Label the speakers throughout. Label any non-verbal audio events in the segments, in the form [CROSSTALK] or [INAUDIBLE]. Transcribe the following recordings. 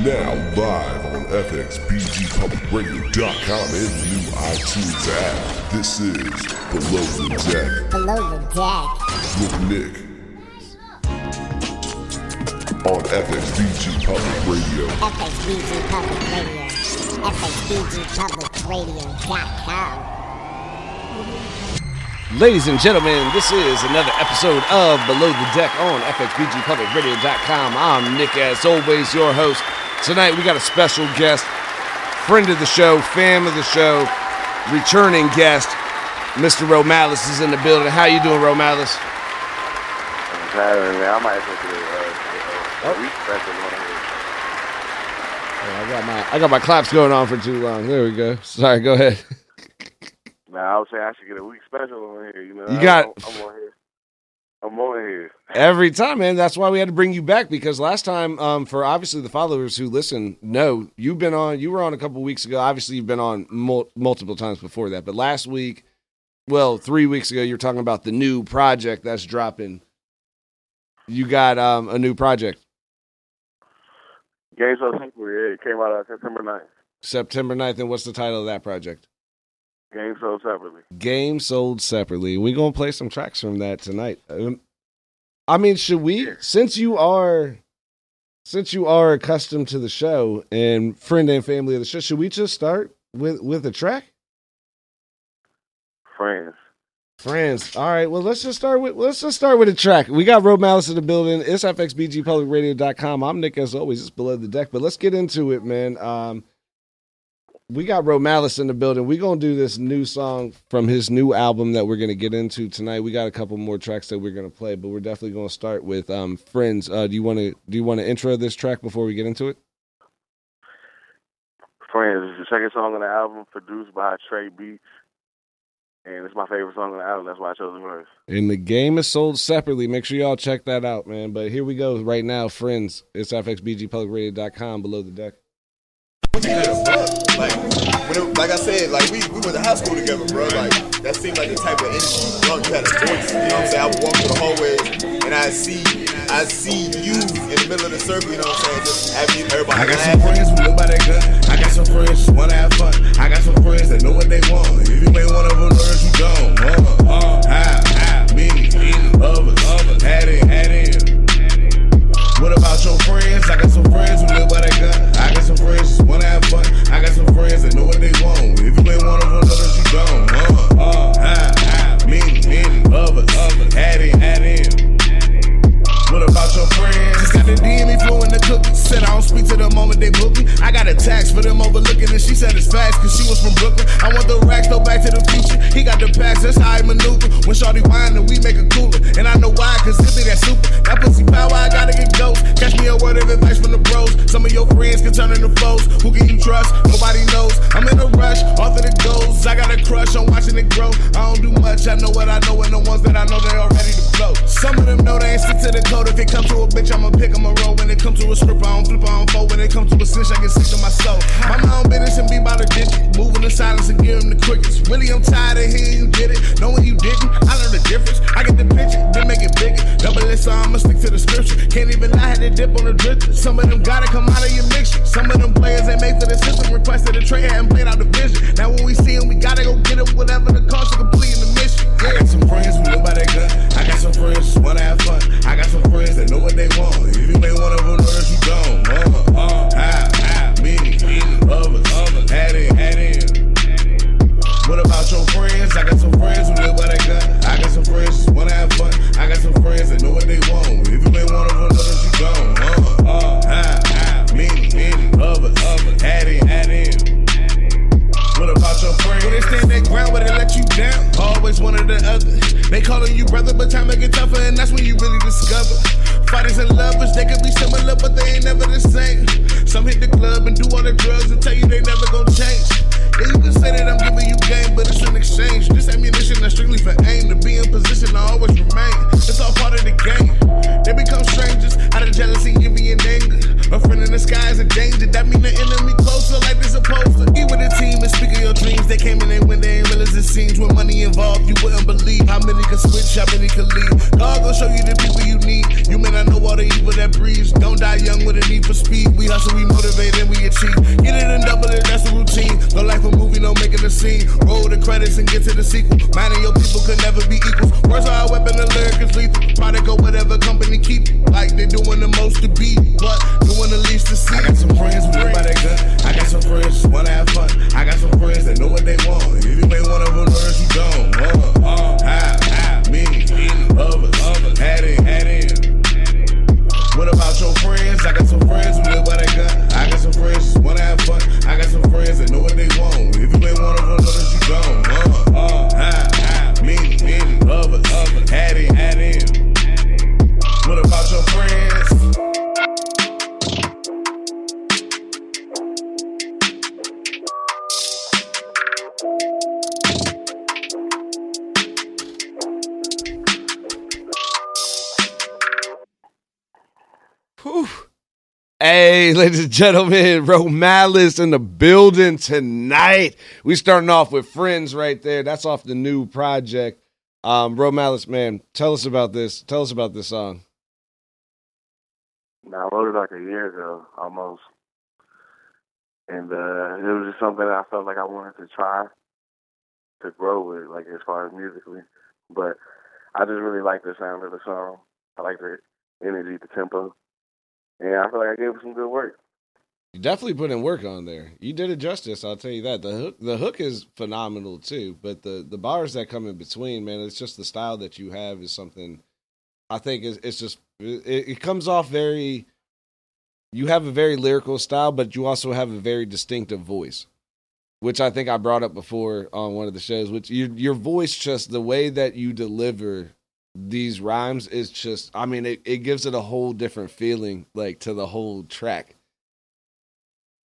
Speaker 1: Now live on FXBGPublicRadio.com and the new iTunes app. This is Below the Deck
Speaker 2: Below the deck.
Speaker 1: with Nick on FXBG Public Radio.
Speaker 2: FXBG Public Radio. FXBGPublicRadio.com.
Speaker 3: Ladies and gentlemen, this is another episode of Below the Deck on FXBGPublicRadio.com. I'm Nick, as always, your host. Tonight we got a special guest, friend of the show, fan of the show, returning guest, Mr. Romelis is in the building. How you doing, Romelis?
Speaker 4: Saturday, man. I might have to do uh, a, a, a week special on here.
Speaker 3: I got my I got my claps going on for too long. There we go. Sorry, go ahead.
Speaker 4: Man, I was saying I should get a week special on here. You know,
Speaker 3: You got-
Speaker 4: I'm, I'm on here. I'm on here.
Speaker 3: Every time, man. That's why we had to bring you back because last time, um, for obviously the followers who listen, know you've been on. You were on a couple weeks ago. Obviously, you've been on mul- multiple times before that. But last week, well, three weeks ago, you were talking about the new project that's dropping. You got um, a new project
Speaker 4: Game so simple. Yeah, it came out on September 9th.
Speaker 3: September 9th. And what's the title of that project?
Speaker 4: Game sold separately.
Speaker 3: Game sold separately. We're gonna play some tracks from that tonight. Um, I mean, should we? Since you are, since you are accustomed to the show and friend and family of the show, should we just start with with a track?
Speaker 4: Friends.
Speaker 3: Friends. All right. Well, let's just start with let's just start with a track. We got Romelis in the building. It's FXBGPublicRadio.com. I'm Nick as always. It's below the deck, but let's get into it, man. Um, we got Romelis in the building. We're gonna do this new song from his new album that we're gonna get into tonight. We got a couple more tracks that we're gonna play, but we're definitely gonna start with um, Friends. Uh, do you want to do you want to intro this track before we get into it?
Speaker 4: Friends is the second song on the album, produced by Trey Beats. And it's my favorite song on the album. That's why I chose the verse.
Speaker 3: And the game is sold separately. Make sure y'all check that out, man. But here we go right now, Friends. It's FXBGPublicRadio.com below the deck.
Speaker 5: Like, it, like I said, like we, we went to high school together, bro. Like that seemed like the type of energy. Bro, you had a voice. You know what I'm saying? I would walk through the hallways and I see, I see you in the middle of the circle. You know what I'm saying? Just having everybody.
Speaker 6: I got some friends who live by that gun. I got some friends who wanna have fun. I got some friends that know what they want. If you ain't one of them, that you don't. Uh, uh, how, how, many, others, had it, had it. What about your friends? I got some friends who live by that gun. I got some friends who wanna have fun. I got some friends that know what they want. If you ain't one of them, know that you don't. Uh, uh, how, how, many, others, others, had it, had it. What about your friends? Got the DM flow in the cookie. Said I don't speak to the moment they book me. I got a tax for them overlooking, and she said it's facts, cause she was from Brooklyn. I want the racks, go back to the future. He got the packs, that's how I maneuver. When Shorty then we make a cooler. And I know why, cause it be that super. That pussy power, I gotta get ghost. Catch me a word of advice from the bros. Some of your friends can turn into foes. Who can you trust? Nobody knows. I'm in a rush, off the code. If it comes to a bitch, I'ma pick 'em a roll. When it comes to a script, I don't flip, I don't fold. When it comes to a cinch, I get sick to my soul. My own business and be about the digit. Moving in silence and give 'em the crickets. Really, I'm tired of hearing you did it. Knowing you didn't, I learned the difference. I get the picture, then make it bigger. Double it, so I'ma stick to the scripture. Can't even lie, had to dip on the drifter. Some of them gotta come out of your mixture. Some of them players ain't made for the system. Requested a trade, hadn't played out the vision. Now when we see we gotta go get it, whatever the cost of completing the mission. Credits and get to the sequel. Mine and your people could never be equals. Words are a weapon, the lyric is lethal. Product or whatever company keep. Like they doing the most to be, but doing the least to see. I got some friends who live by that gun. I got some friends who wanna have fun. I got some friends that know what they want. If you ain't one of them, learn you don't. Uh, uh, how, how, many, others, others, had in, had in. What about your friends? I got some friends who live by that gun. I got some friends who wanna have fun. I got some friends that know what they want. If you ain't one of them, know that you don't. Uh, how, how, many, many, others, had in,
Speaker 3: Hey, ladies and gentlemen, Romelis in the building tonight. We starting off with friends right there. That's off the new project. Um, Romelis, man, tell us about this. Tell us about this song.
Speaker 4: I wrote it like a year ago, almost. And uh, it was just something that I felt like I wanted to try to grow with, like as far as musically. But I just really like the sound of the song. I like the energy, the tempo. And I feel like I gave it some good work.
Speaker 3: You definitely put in work on there. You did it justice, I'll tell you that. The hook the hook is phenomenal too, but the the bars that come in between, man, it's just the style that you have is something I think is it's just it, it comes off very you have a very lyrical style, but you also have a very distinctive voice. Which I think I brought up before on one of the shows, which your your voice just the way that you deliver these rhymes is just I mean it, it gives it a whole different feeling like to the whole track.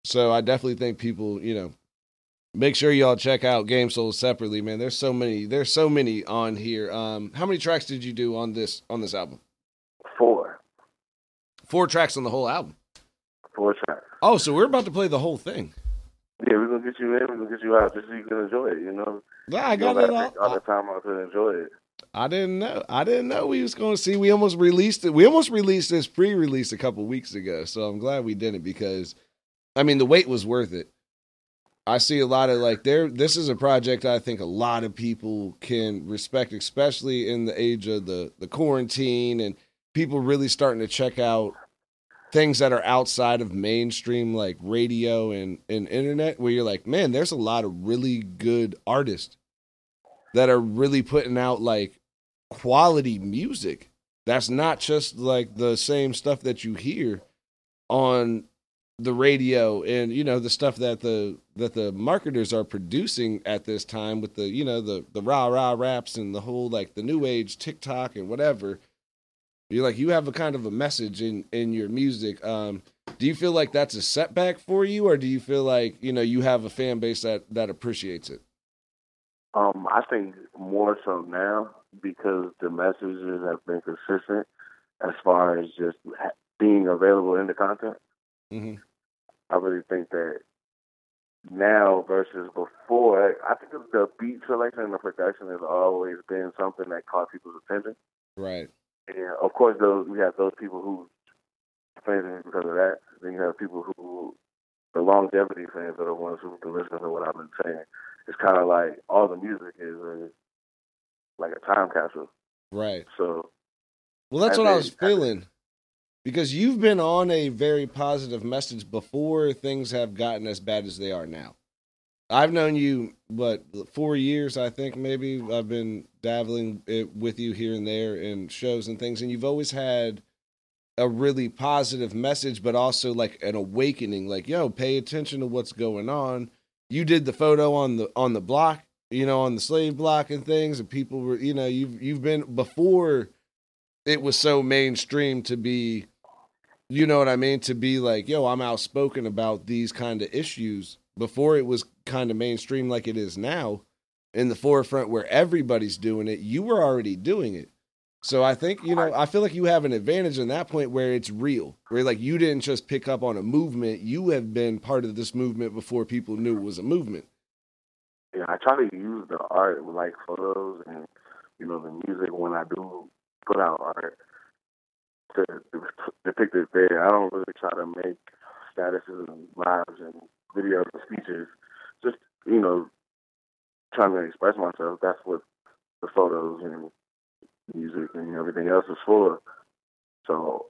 Speaker 3: So I definitely think people, you know, make sure y'all check out Game Sold separately, man. There's so many there's so many on here. Um how many tracks did you do on this on this album?
Speaker 4: Four.
Speaker 3: Four tracks on the whole album.
Speaker 4: Four tracks.
Speaker 3: Oh, so we're about to play the whole thing.
Speaker 4: Yeah, we're gonna get you in, we're gonna get you out just so you can enjoy it, you know.
Speaker 3: Yeah, I
Speaker 4: You don't
Speaker 3: got it all.
Speaker 4: all the time out to enjoy it.
Speaker 3: I didn't know. I didn't know we was going to see. We almost released it. We almost released this pre-release a couple weeks ago. So I'm glad we didn't because, I mean, the wait was worth it. I see a lot of like there. This is a project I think a lot of people can respect, especially in the age of the the quarantine and people really starting to check out things that are outside of mainstream like radio and and internet. Where you're like, man, there's a lot of really good artists that are really putting out like quality music that's not just like the same stuff that you hear on the radio and you know the stuff that the that the marketers are producing at this time with the you know the the rah rah raps and the whole like the new age TikTok and whatever. You're like you have a kind of a message in in your music. Um do you feel like that's a setback for you or do you feel like you know you have a fan base that that appreciates it?
Speaker 4: Um, I think more so now because the messages have been consistent as far as just being available in the content.
Speaker 3: hmm
Speaker 4: I really think that now versus before, I think the beat selection and the production has always been something that caught people's attention.
Speaker 3: right
Speaker 4: And of course, those we have those people who fans because of that. Then you have people who the longevity fans are the ones who can listen to what I've been saying. It's kind of like all the music is a, like a time capsule.
Speaker 3: right
Speaker 4: So
Speaker 3: Well, that's what I was feeling. Because you've been on a very positive message before things have gotten as bad as they are now. I've known you, what, four years, I think, maybe. I've been dabbling it with you here and there in shows and things, and you've always had a really positive message, but also like an awakening, like, yo, pay attention to what's going on. You did the photo on the on the block, you know, on the slave block and things, and people were, you know, you've you've been before it was so mainstream to be you know what I mean? To be like yo I'm outspoken about these kind of issues before it was kind of mainstream like it is now in the forefront where everybody's doing it you were already doing it. So I think you know I feel like you have an advantage in that point where it's real where like you didn't just pick up on a movement you have been part of this movement before people knew it was a movement
Speaker 4: yeah, I try to use the art like photos and you know the music when I do put out art to depict it there. I don't really try to make statuses and lives and videos and speeches. Just you know, trying to express myself. That's what the photos and music and everything else is for. So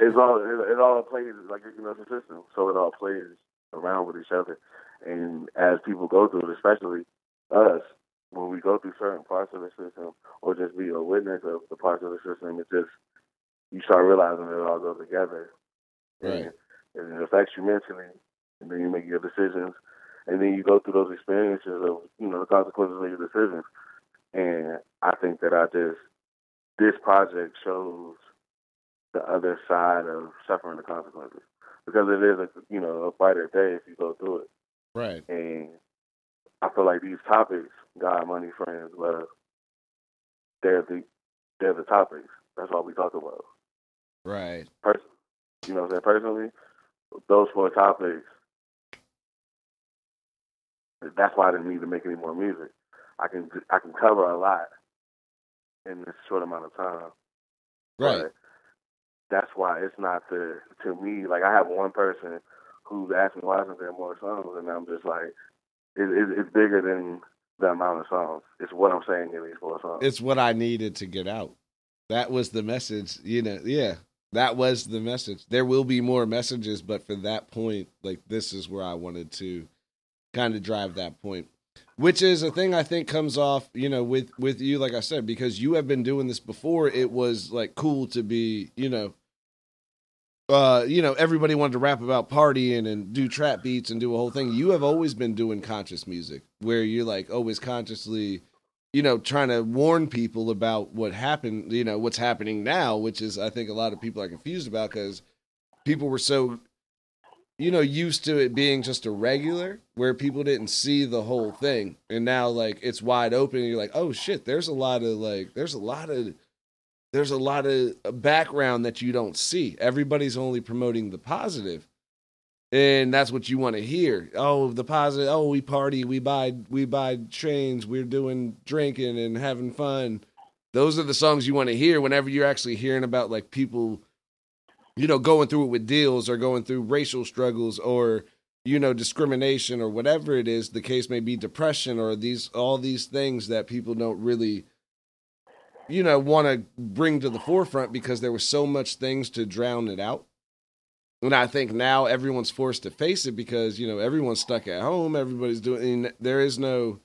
Speaker 4: it's all it, it all plays like you know it's a system. So it all plays around with each other. And as people go through it, especially us, when we go through certain parts of the system or just be a witness of the parts of the system, it just you start realizing it all goes together.
Speaker 3: Right.
Speaker 4: And it affects you mentally and then you make your decisions and then you go through those experiences of, you know, the consequences of your decisions. And I think that I just this project shows the other side of suffering the consequences. Because it is a you know, a brighter day if you go through it.
Speaker 3: Right.
Speaker 4: And I feel like these topics, God, money, friends, love, they're the they're the topics. That's all we talk about.
Speaker 3: Right.
Speaker 4: Pers- you know what I'm saying? Personally, those four topics that's why I didn't need to make any more music. I can I can cover a lot in this short amount of time.
Speaker 3: Right.
Speaker 4: But that's why it's not the to me like I have one person who's me why isn't there more songs, and I'm just like it, it, it's bigger than the amount of songs. It's what I'm saying in these four songs.
Speaker 3: It's what I needed to get out. That was the message, you know. Yeah. That was the message. There will be more messages, but for that point, like this is where I wanted to kind of drive that point which is a thing I think comes off, you know, with with you, like I said, because you have been doing this before. It was like cool to be, you know, uh, you know, everybody wanted to rap about partying and do trap beats and do a whole thing. You have always been doing conscious music, where you're like always consciously, you know, trying to warn people about what happened, you know, what's happening now, which is I think a lot of people are confused about because people were so you know, used to it being just a regular where people didn't see the whole thing. And now like it's wide open and you're like, "Oh shit, there's a lot of like there's a lot of there's a lot of background that you don't see. Everybody's only promoting the. And that's what you want to hear. Oh, the positive. Oh, we party, we buy we buy trains, we're doing drinking and having fun. Those are the songs you want to hear whenever you're actually hearing about like people you know, going through it with deals or going through racial struggles or, you know, discrimination or whatever it is, the case may be depression or these, all these things that people don't really, you know, want to bring to the forefront because there was so much things to drown it out. And I think now everyone's forced to face it because, you know, everyone's stuck at home. Everybody's doing, there is no,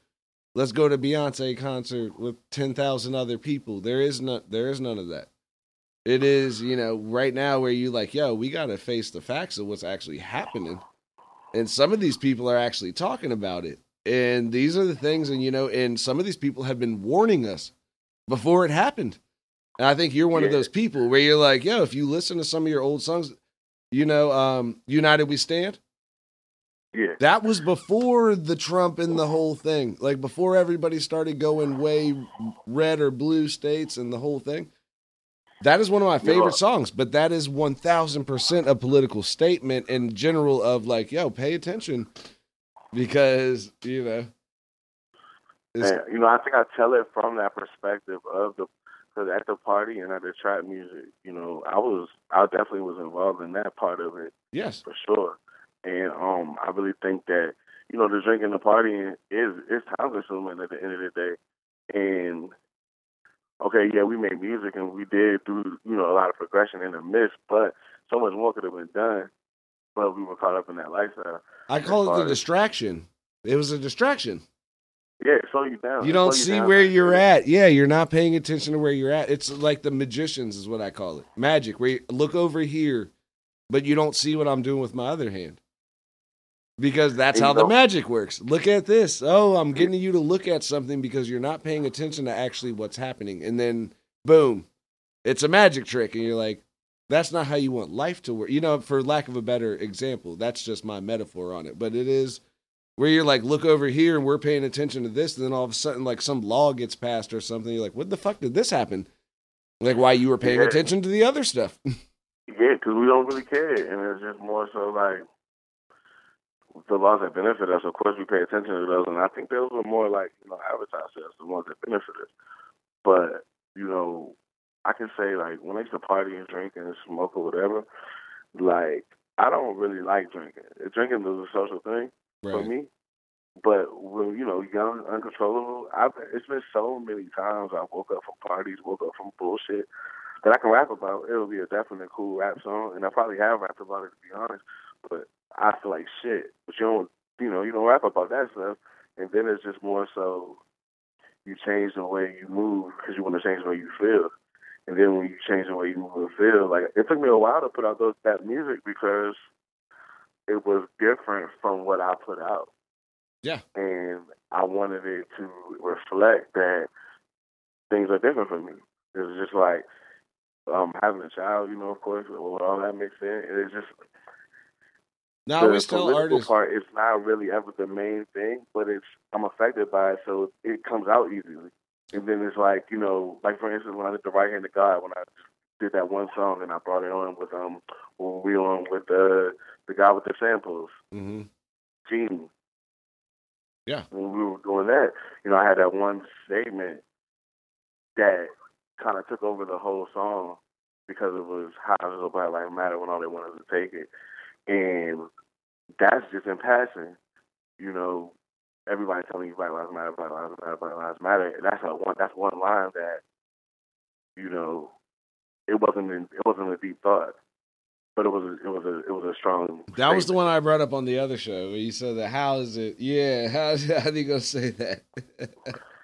Speaker 3: let's go to Beyonce concert with 10,000 other people. There is not, there is none of that. It is, you know, right now where you like, yo, we got to face the facts of what's actually happening. And some of these people are actually talking about it. And these are the things, and you know, and some of these people have been warning us before it happened. And I think you're one of those people where you're like, yo, if you listen to some of your old songs, you know, um, United We Stand.
Speaker 4: Yeah.
Speaker 3: That was before the Trump and the whole thing. Like before everybody started going way red or blue states and the whole thing. That is one of my favorite
Speaker 4: Yeah.
Speaker 3: songs, but that is 1000% a political statement in general of like, yo, pay attention because, you know,
Speaker 4: And, you know, I think I tell it from that perspective of the because at the party and at the trap music, you know, I was I definitely was involved in that part of it
Speaker 3: yes,
Speaker 4: for sure. And um, I really think that you know the drinking, the partying is is time consuming at the end of the day. And okay, yeah, we made music and we did do you know a lot of progression in the midst, but so much more could have been done. But we were caught up in that lifestyle.
Speaker 3: I call it the distraction. It was a distraction.
Speaker 4: Yeah, it slow you down.
Speaker 3: You
Speaker 4: It
Speaker 3: don't see
Speaker 4: down.
Speaker 3: where you're at. Yeah, you're not paying attention to where you're at. It's like the magicians is what I call it. Magic, where you look over here, but you don't see what I'm doing with my other hand. Because that's how the magic works. Look at this. Oh, I'm mm-hmm. getting you to look at something because you're not paying attention to actually what's happening. And then boom, it's a magic trick. And you're like, that's not how you want life to work. You know, for lack of a better example, that's just my metaphor on it. But it is where you're like, look over here and we're paying attention to this. And then all of a sudden, like some law gets passed or something. You're like, what the fuck did this happen? Like, why you were paying
Speaker 4: Yeah.
Speaker 3: attention to the other stuff. [LAUGHS]
Speaker 4: Yeah, because we don't really care, and it's just more so like the laws that benefit us. Of course, we pay attention to those, and I think those are more like you know us, the ones that benefit us. But you know, I can say like when I used to party and drink and smoke or whatever, like I don't really like drinking. Drinking is a social thing for me, But when you know, young, uncontrollable, I've it's been so many times I woke up from parties, woke up from bullshit that I can rap about. It'll be a definite cool rap song, and I probably have rapped about it to be honest. But I feel like shit. But you don't, you know, you don't rap about that stuff, and then it's just more so you change the way you move because you want to change the way you feel. And then when you change the way you move and feel, like it took me a while to put out those that music because it was different from what I put out.
Speaker 3: Yeah.
Speaker 4: And I wanted it to reflect that things are different for me. It was just like um having a child, you know, of course, with all that mixed in. It's just
Speaker 3: Now
Speaker 4: the political
Speaker 3: artists.
Speaker 4: part is not really ever the main thing, but it's I'm affected by it, so it comes out easily. And then it's like you know, like for instance, when I did the right hand of God, when I did that one song and I brought it on with um when we on with the the guy with the samples,
Speaker 3: hmm
Speaker 4: Genie.
Speaker 3: Yeah.
Speaker 4: When we were doing that, you know, I had that one statement that kind of took over the whole song because it was how it was Black Lives Matter when all they wanted to take it. And that's just in passing. You know, everybody telling you Black Lives Matter, Black Lives Matter, Black Lives Matter. And that's a one that's one line that, you know, it wasn't in, it wasn't a deep thought. But it was a, it was a it was a strong
Speaker 3: That was the one I brought up on the other show where you said that. How is it? Yeah. [LAUGHS] How how do you gonna say that?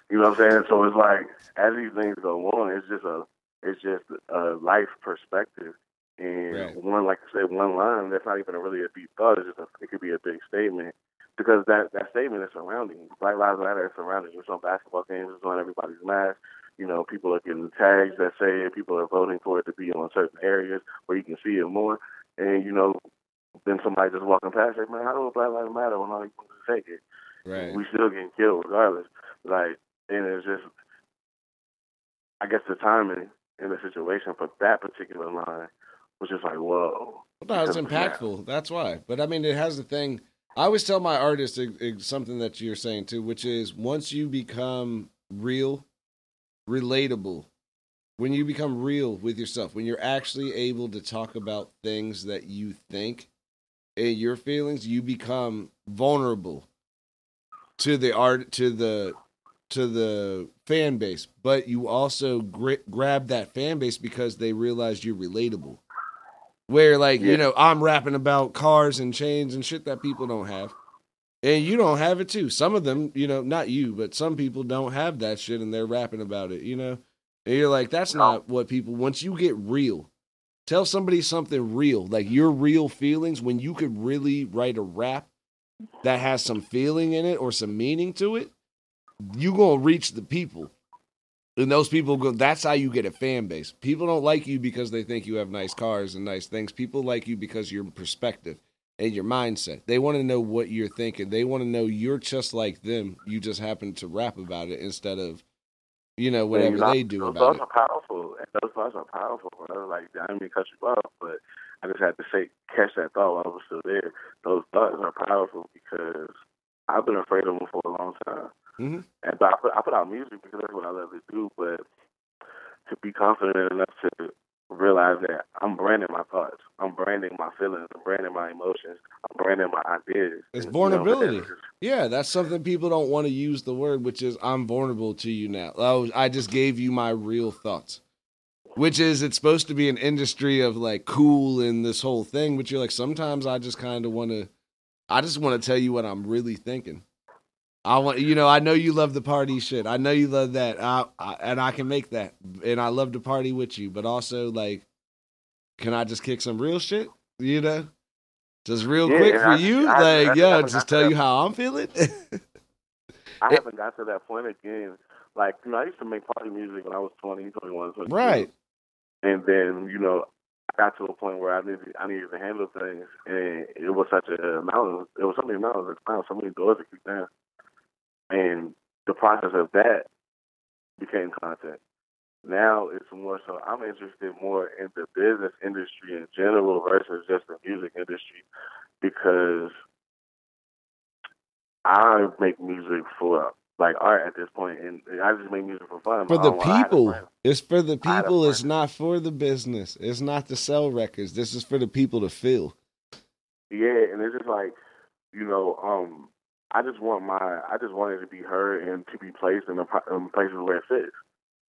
Speaker 4: You know what I'm saying? So it's like as these things go on, it's just a it's just a life perspective. And
Speaker 3: Right.
Speaker 4: one, like I said, one line that's not even a really a deep thought. It's just a, it could be a big statement because that that statement is surrounding you. Black Lives Matter is surrounding you. It's on basketball games. It's on everybody's mask. You know, people are getting tags that say. People are voting for it to be on certain areas where you can see it more. And you know, then somebody just walking past, like, man, how do Black Lives Matter when all you want to take it?
Speaker 3: Right.
Speaker 4: we still getting killed regardless. Like, and it's just, I guess the timing in the situation for that particular line was just like, whoa.
Speaker 3: No, it's
Speaker 4: Because of that.
Speaker 3: impactful. That's why. But I mean, it has the thing. I always tell my artists something that you're saying too, which is once you become real, relatable, when you become real with yourself, when you're actually able to talk about things that you think and your feelings, you become vulnerable to the art, to the to the fan base. But you also gri- grab that fan base because they realize you're relatable. Where like you know i'm rapping about cars and chains and shit that people don't have and you don't have it too. Some of them you know not you but some people don't have that shit and they're rapping about it you know? And you're like that's not what people once you get real tell somebody something real like your real feelings when you could really write a rap that has some feeling in it or some meaning to it you gonna reach the people. And those people go that's how you get a fan base. People don't like you because they think you have nice cars and nice things. People like you because your perspective and your mindset they want to know what you're thinking they want to know you're just like them you just happen to rap about it instead of you know whatever
Speaker 4: know,
Speaker 3: they do
Speaker 4: those
Speaker 3: about
Speaker 4: thoughts are powerful. And those thoughts are powerful, bro. Like, I didn't mean to cut you off, but I just had to say, catch that thought while I was still there. Those thoughts are powerful because I've been afraid of them for a long time.
Speaker 3: Mhm.
Speaker 4: And but I put I put out music because that's what I love to do. But to be confident enough to realize that I'm branding my thoughts, I'm branding my feelings, I'm branding my emotions, I'm branding my ideas.
Speaker 3: It's
Speaker 4: And, you know,
Speaker 3: vulnerability. Yeah, that's something people don't want to use the word, which is I'm vulnerable to you now. Oh, I just gave you my real thoughts. Which is it's supposed to be an industry of like cool and this whole thing, but you're like sometimes I just kind of want to I just want to tell you what I'm really thinking. I want you know, I know you love the party shit. I know you love that. I, I and I can make that. And I love to party with you, but also like can I just kick some real shit, you know? Just real
Speaker 4: Yeah,
Speaker 3: quick for
Speaker 4: I-
Speaker 3: you, like
Speaker 4: I-
Speaker 3: just tell you how I'm feeling.
Speaker 4: I [LAUGHS] haven't got to that point again. Like, you know, I used to make party music when I was 20, 21, 22.
Speaker 3: Right.
Speaker 4: And then, you know, I got to a point where I needed, I needed to handle things. And it was such a mountain. It was so many mountains to climb, so many doors to kick down. And the process of that became content. Now it's more so I'm interested more in the business industry in general versus just the music industry because I make music for like art at this point, and I just make music for fun.
Speaker 3: for the
Speaker 4: don't- I had a
Speaker 3: people. It's for the
Speaker 4: I had a
Speaker 3: people. It's not for the business. It's not to sell records. This is for the people to feel.
Speaker 4: Yeah, and it's just like, you know, um, I just want my I just want it to be heard and to be placed in, the, in places where it fits.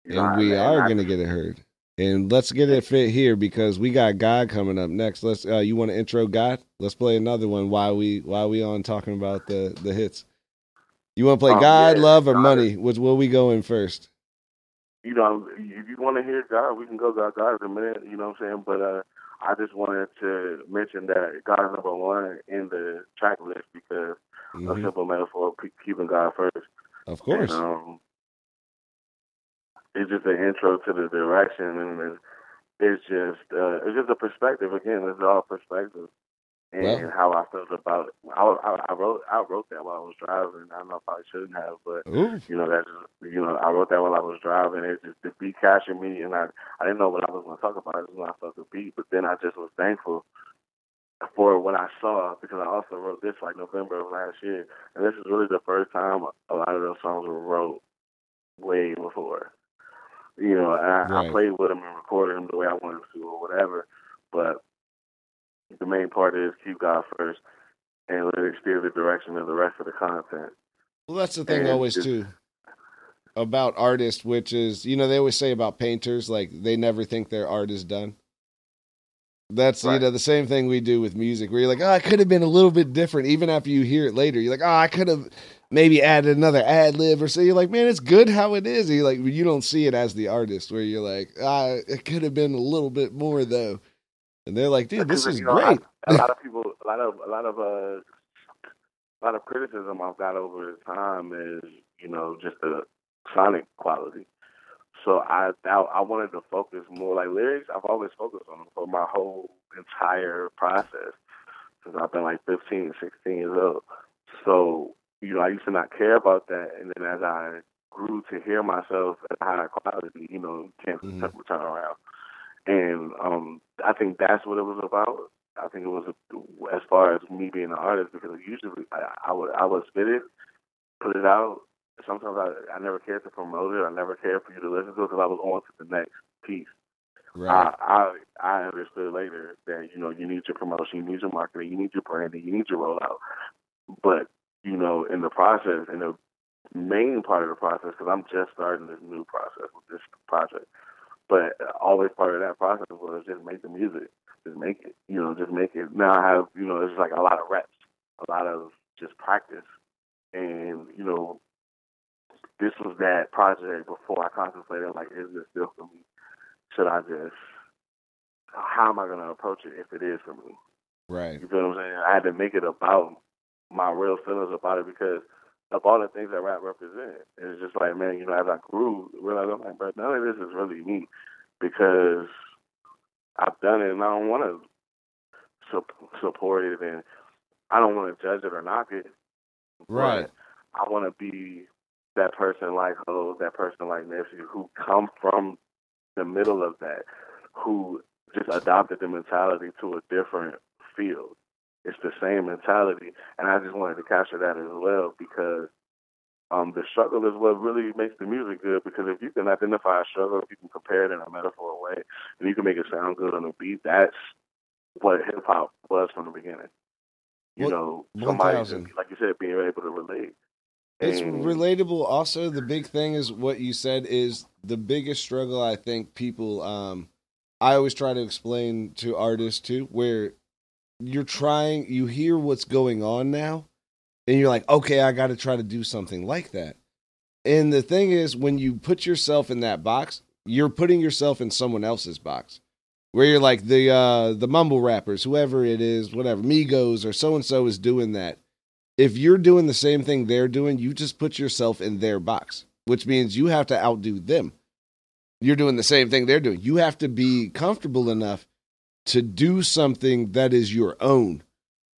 Speaker 4: You know,
Speaker 3: and we
Speaker 4: and
Speaker 3: are
Speaker 4: I-
Speaker 3: gonna get it heard. And let's get it fit here because we got God coming up next. Let's uh you want to intro God? Let's play another one while we while we on talking about the the hits. You want to play
Speaker 4: Um,
Speaker 3: God,
Speaker 4: yeah,
Speaker 3: love, or
Speaker 4: God
Speaker 3: money? Which will we go in first?
Speaker 4: you know, if you want to hear God, we can go God, God in a minute. You know what I'm saying? But uh, I just wanted to mention that God is number one in the track list because a
Speaker 3: Mhm.
Speaker 4: simple metaphor, of keeping God first.
Speaker 3: Of course.
Speaker 4: And, um, it's just an intro to the direction, and it's, it's just uh, it's just a perspective. Again, it's all perspective, and
Speaker 3: Well-
Speaker 4: how I felt about. I, I, I wrote I wrote that while I was driving. I don't know if I shouldn't have, but
Speaker 3: Ooh.
Speaker 4: you know that's you know I wrote that while I was driving. It just the beat captured me, and I I didn't know what I was going to talk about. It was when I felt the beat, but then I just was thankful for what I saw because I also wrote this like November of last year, and this is really the first time a lot of those songs were wrote way before. You know, I,
Speaker 3: Right.
Speaker 4: I played with them and recorded them the way I wanted to or whatever, but the main part is keep God first and let it steer the direction of the rest of the content.
Speaker 3: Well, that's the thing
Speaker 4: And
Speaker 3: always too about artists, which is you know they always say about painters like they never think their art is done. That's you know the same thing we do with music, where you're like, oh, I could have been a little bit different. Even after you hear it later, you're like, oh, I could have maybe added another ad lib or so. You're like, man, it's good how it is. You're like, you don't see it as the artist, where you're like, ah, it could have been a little bit more though. And they're like, dude, this is
Speaker 4: you know,
Speaker 3: great.
Speaker 4: I, a lot [LAUGHS] of people, a lot of, a lot of, uh, a lot of criticism I've got over time is, you know, just the sonic quality. So I, I, I wanted to focus more like lyrics. I've always focused on them for my whole entire process since I've been like 15, 16 years old. So you know, I used to not care about that, and then as I grew to hear myself at a higher quality, you know, can't
Speaker 3: Mhm.
Speaker 4: mm turn around. And um, I think that's what it was about. I think it was as far as me being an artist because usually I, I would I would spit it, put it out. Sometimes I I never cared to promote it. I never cared for you to listen to it because I was on to the next piece.
Speaker 3: Right.
Speaker 4: I, I I understood later that you know you need your promotion, you need your marketing, you need your branding, you need your rollout. But you know, in the process, in the main part of the process, because I'm just starting this new process with this project. But always part of that process was just make the music, just make it. You know, just make it. Now I have you know, it's like a lot of reps, a lot of just practice, and you know, this was that project before I contemplated like, is this still for me? Should I just how am I going to approach it if it is for me?
Speaker 3: right.
Speaker 4: You feel what I'm saying? I had to make it about my real feelings about it because of all the things that rap represent. It's just like, man, you know, as I grew, realized I'm like, bro, none of this is really me because I've done it and I don't want to su- support it and I don't want to judge it or knock it. But
Speaker 3: Right.
Speaker 4: I want to be that person like Ho, that person like Nipsey who come from the middle of that, who just adopted the mentality to a different field. It's the same mentality, and I just wanted to capture that as well because um, the struggle is what really makes the music good. Because if you can identify a struggle, if you can compare it in a metaphor way, and you can make it sound good on a beat, that's what hip hop was from the beginning. You know, somebody, like you said, being able to relate.
Speaker 3: It's relatable. Also, the big thing is what you said is the biggest struggle. I think people. Um, I always try to explain to artists too, where you're trying, you hear what's going on now, and you're like, okay, I got to try to do something like that. And the thing is, when you put yourself in that box, you're putting yourself in someone else's box. Where you're like the uh, the mumble rappers, whoever it is, whatever, Migos or so and so is doing that if you're doing the same thing they're doing, you just put yourself in their box, which means you have to outdo them. You're doing the same thing they're doing. You have to be comfortable enough to do something that is your own,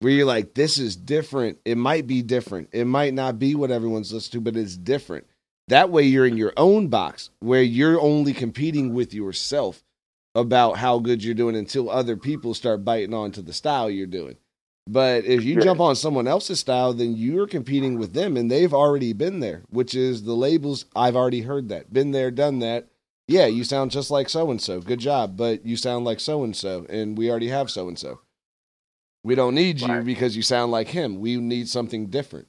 Speaker 3: where you're like, this is different. It might be different. It might not be what everyone's listening to, but it's different. That way, you're in your own box where you're only competing with yourself about how good you're doing until other people start biting onto the style you're doing. But if you
Speaker 4: Yeah.
Speaker 3: jump on someone else's style, then you're competing with them and they've already been there, which is the labels. I've already heard that. Been there, done that. Yeah, you sound just like so and so. Good job. But you sound like so and so, and we already have so and so. We don't need you
Speaker 4: Right.
Speaker 3: because you sound like him. We need something different.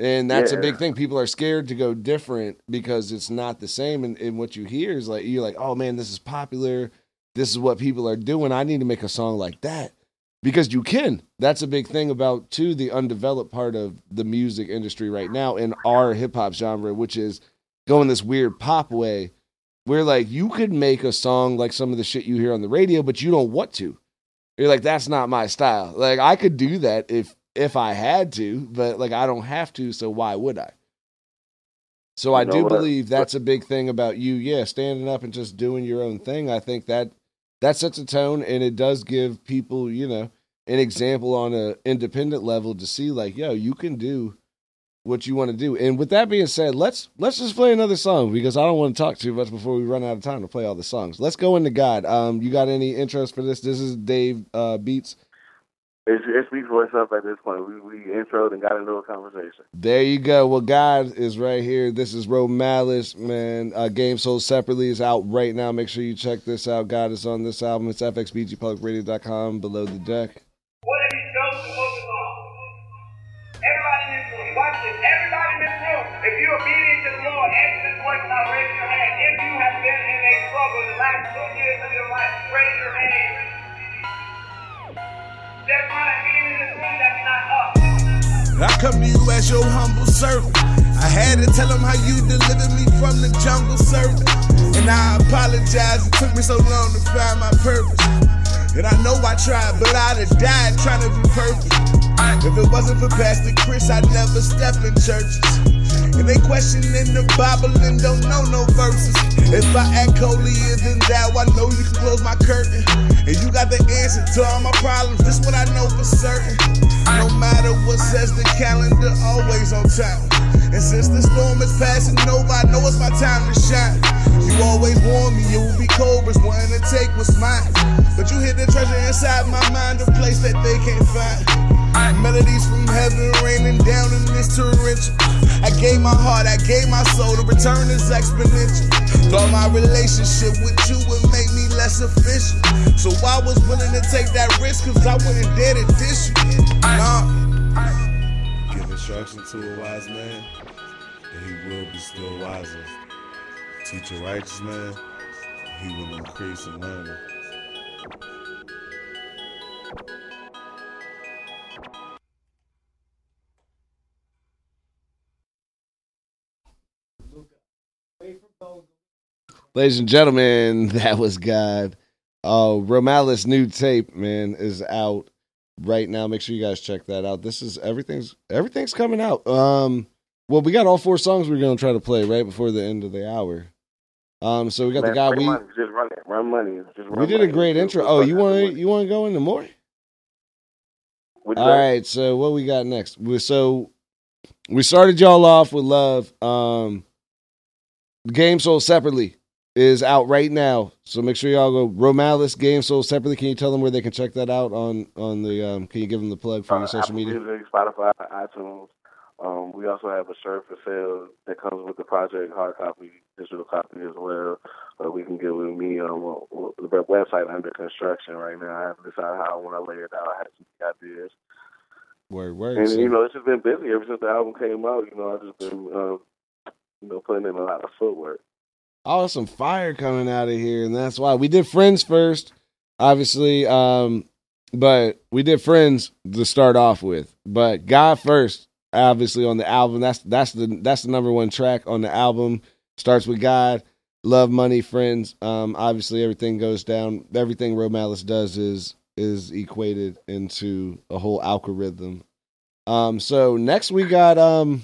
Speaker 3: And that's a big thing. People are scared to go different because it's not the same. And, and what you hear is like, you're like, oh man, this is popular. This is what people are doing. I need to make a song like that because you can. That's a big thing about, too, the undeveloped part of the music industry right now in our hip hop genre, which is going this weird pop way where like you could make a song like some of the shit you hear on the radio, but you don't want to. You're like, that's not my style. Like I could do that if if I had to, but like I don't have to, so why would I? So I do believe that's a big thing about you, yeah, standing up and just doing your own thing. I think that that sets a tone and it does give people, you know, an example on a independent level to see like, yo, you can do what you want to do. And with that being said, let's let's just play another song because I don't want to talk too much before we run out of time to play all the songs. Let's go into God. Um, you got any interest for this? This is Dave uh, Beats.
Speaker 4: It, it speaks for itself at this point. We we introed and got into a conversation.
Speaker 3: There you go. Well, God is right here. This is Romelis, man. Uh, Game Sold Separately is out right now. Make sure you check this out. God is on this album. It's fxbgpublicradio.com below the deck.
Speaker 6: Come to you as your humble servant. I had to tell him how you delivered me from the jungle servant. And I apologize, it took me so long to find my purpose. And I know I tried, but I'd have died trying to be perfect. If it wasn't for Pastor Chris, I'd never step in churches. And they questioning the Bible and don't know no verses. If I act holier than thou, I know you can close my curtain. And you got the answer to all my problems. This what I know for certain. No matter what says the calendar, always on time. And since the storm is passing over, I know it's my time to shine. You always warn me it will be cobras wanting to take what's mine. But you hid the treasure inside my mind, a place that they can't find. Melodies from heaven raining down in this torrential. I gave my heart, I gave my soul, the return is exponential. Thought my relationship with you would make me less official. So I was willing to take that risk, cause I wouldn't dare to dish you. Nah. Give instruction to a wise man, and he will be still wiser. Teach a righteous man, he will increase in learning.
Speaker 3: Ladies and gentlemen, [LAUGHS] that was God. Uh, Romelis new tape, man, is out right now. Make sure you guys check that out. This is everything's everything's coming out. Um, well, we got all four songs we're gonna try to play right before the end of the hour. Um, so we got
Speaker 4: Man,
Speaker 3: the guy we
Speaker 4: money, just run it, run money. Just run
Speaker 3: we did a great intro. Oh, you want to you want to go into more?
Speaker 4: What
Speaker 3: All
Speaker 4: say?
Speaker 3: right, so what we got next? We, so we started y'all off with love. Um, Game Sold separately is out right now, so make sure y'all go. Romelis Game Sold separately. Can you tell them where they can check that out on on the? Um, can you give them the plug for
Speaker 4: Uh,
Speaker 3: your social
Speaker 4: Apple
Speaker 3: media?
Speaker 4: Music, Spotify, iTunes. Um, we also have a shirt for sale that comes with the project hard copy, digital copy as well. Uh, we can get with me on um, the website under construction right now. I haven't decided how I want to lay it out. I have some ideas.
Speaker 3: Word word.
Speaker 4: And
Speaker 3: So-
Speaker 4: you know, it's just been busy ever since the album came out. You know, I've just been, um, you know, putting in a lot of footwork.
Speaker 3: Oh, some fire coming out of here, and that's why we did Friends first, obviously. Um, but we did Friends to start off with, but God first, obviously on the album. That's that's the that's the number one track on the album. Starts with God, Love, Money, Friends. Um, obviously everything goes down. Everything Romelis does is is equated into a whole algorithm. Um, so next we got um.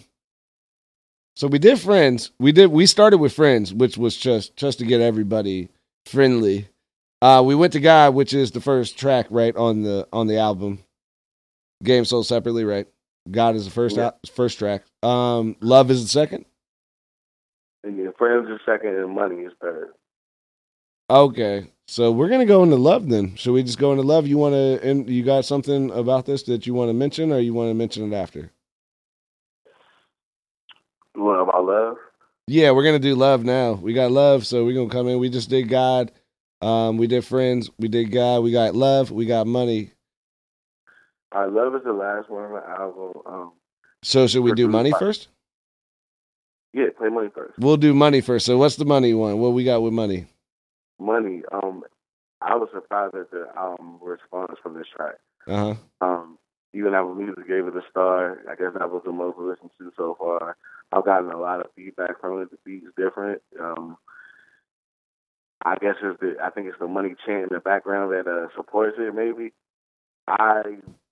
Speaker 3: So we did friends. We did. We started with friends, which was just just to get everybody friendly. Uh, we went to God, which is the first track right on the on the album. Game sold separately, right? God is the first
Speaker 4: Yeah.
Speaker 3: first track. Um, Love is the second.
Speaker 4: And your friends is second, and money is third.
Speaker 3: Okay, so we're gonna go into Love then. Should we just go into Love? You want to? And you got something about this that you want to mention, or you want to mention it after?
Speaker 4: You want about love?
Speaker 3: Yeah, we're gonna do love now. We got love, so we're gonna come in. We just did God. Um, we did friends. We did God. We got love. We got money.
Speaker 4: I love is the last one on the album. Um,
Speaker 3: So should we do money
Speaker 4: by-
Speaker 3: first?
Speaker 4: Yeah, play money first.
Speaker 3: We'll do money first. So what's the money one? What we got with money?
Speaker 4: Money. Um, I was surprised at the um response from this track.
Speaker 3: Uh huh.
Speaker 4: Um, even Apple Music gave it a star. I guess that was the most listened to so far. I've gotten a lot of feedback from it. The beat's different. Um, I guess it's the I think it's the money chant in the background that uh, supports it. Maybe I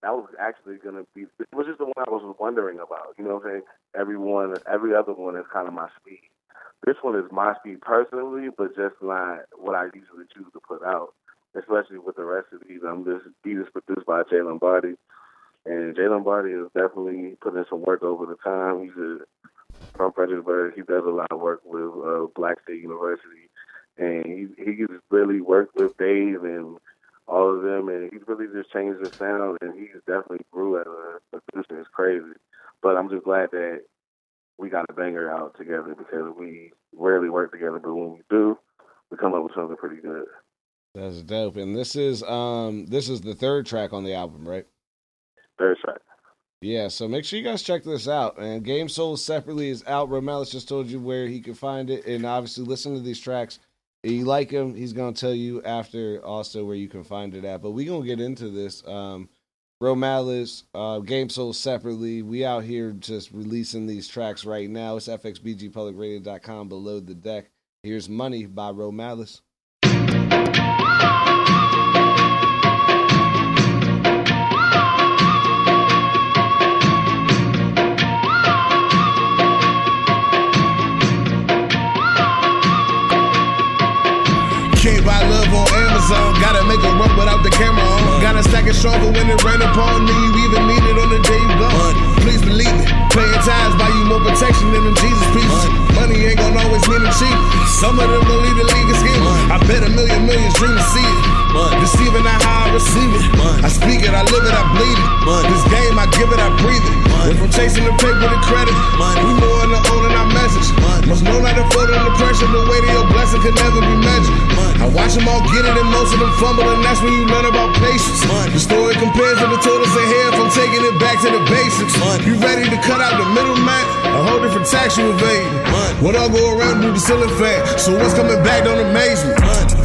Speaker 4: that was actually gonna be which is the one I was wondering about. You know what I'm saying? Everyone, every other one is kind of my speed. This one is my speed personally, but just not what I usually choose to put out. Especially with the rest of these, um, this beat is produced by Jay Lombardi, and Jay Lombardi is definitely putting some work over the time. He's a, from Fredericksburg. He does a lot of work with uh, Black State University, and he he just really worked with Dave and all of them, and he's really just changed the sound, and he's definitely grew as a, a producer. It's crazy, but I'm just glad that we got a banger out together because we rarely work together, but when we do, we come up with something pretty good.
Speaker 3: That's dope. And this is um this is the third track on the album, right?
Speaker 4: Third track.
Speaker 3: Yeah, so make sure you guys check this out. And Game Sold separately is out. Romelis just told you where he can find it, and obviously listen to these tracks. If you like him, he's gonna tell you after also where you can find it at. But we gonna get into this. Um, Romelis, uh, Game Sold separately. We out here just releasing these tracks right now. It's fxbgpublicradio.com below the deck. Here's Money by
Speaker 6: Romelis. On Gotta make a run without the camera on. Gotta stack it stronger when it rain upon me. You even need it on the day you gone. Please believe me. Playing ties buy you more protection than them Jesus pieces. Money ain't gonna always mean the cheap. Some of them leave the league and scheme. I bet a million millions dream to see it. Deceiving not how I receive it. I speak it, I live it, I bleed it. Money. This game, I give it, I breathe it. Money. Went from chasing the paper to credit. Money. We more in the owning our message. Must know not to fold under pressure. The weight of your blessing can never be measured. I watch them all get it and most of them fumble, and that's when you learn about patience. The story compares to the tortoise ahead from taking it back to the basics. You ready to cut out the middle middleman? A whole different tax you evading. What all go around do the ceiling fan. So what's coming back don't amaze me.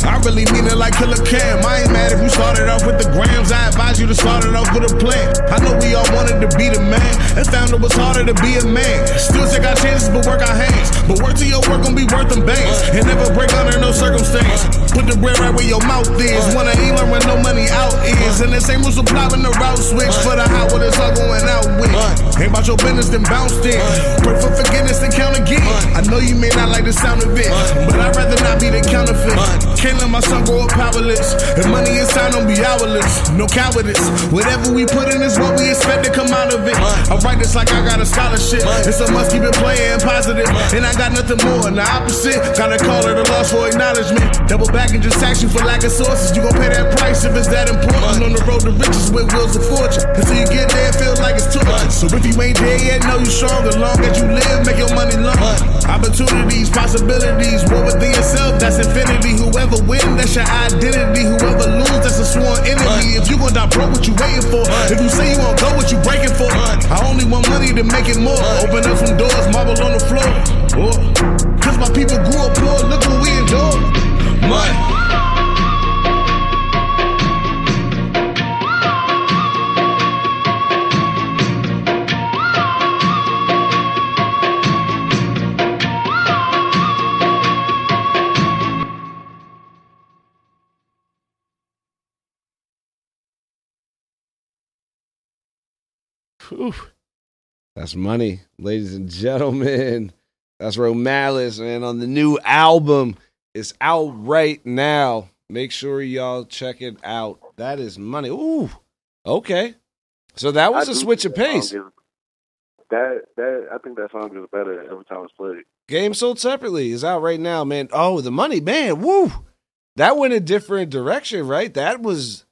Speaker 6: I really mean it like Killa Cam. I ain't mad if you started off with the grams. I advise you to start it off with a plan. I know we all wanted to be the man. And found it was harder to be a man. Still take our chances, but work our hands. But work to your work gon' be worth them bangs. And never break under no circumstance. Put the bread right where your mouth is. Wanna eat learn when no money out is. And the same rules apply when the route switch. For the hot, what it's all going out with. Ain't about your business, then bounce in. Pray for forgiveness and count again. I know you may not like the sound of it, but I'd rather not be the counterfeit. Let my son grow up powerless. If money is time, don't be hourless. No cowardice. Whatever we put in is what we expect of it. I write this like I got a scholarship. It's a must keep it playing positive. And I got nothing more than the opposite. Gotta call it a loss for acknowledgement. Double back and just tax you for lack of sources. You gon' pay that price if it's that important. On the road to riches with wheels of fortune. Until you get there, it feels like it's too much. So if you ain't there yet, know you strong. As long as you live, make your money long. Opportunities, possibilities, war within yourself, that's infinity. Whoever win, that's your identity. Whoever lose, that's a sworn enemy. If you gon' die broke, what you waiting for? If you say you won't go, what you breaking for? I only want money to make it more. Open up some doors, marble on the floor. Oh, Cause my people grew up poor, look what we endure. Money.
Speaker 3: Whew. That's money, ladies and gentlemen. That's Romelis, man, on the new album. It's out right now. Make sure y'all check it out. That is money. Ooh, okay. So that was
Speaker 4: I
Speaker 3: a switch of pace.
Speaker 4: is- That that I think that song is better every time it's played.
Speaker 3: Game sold separately is out right now, man. Oh, the money, man. Woo. That went a different direction, right? That was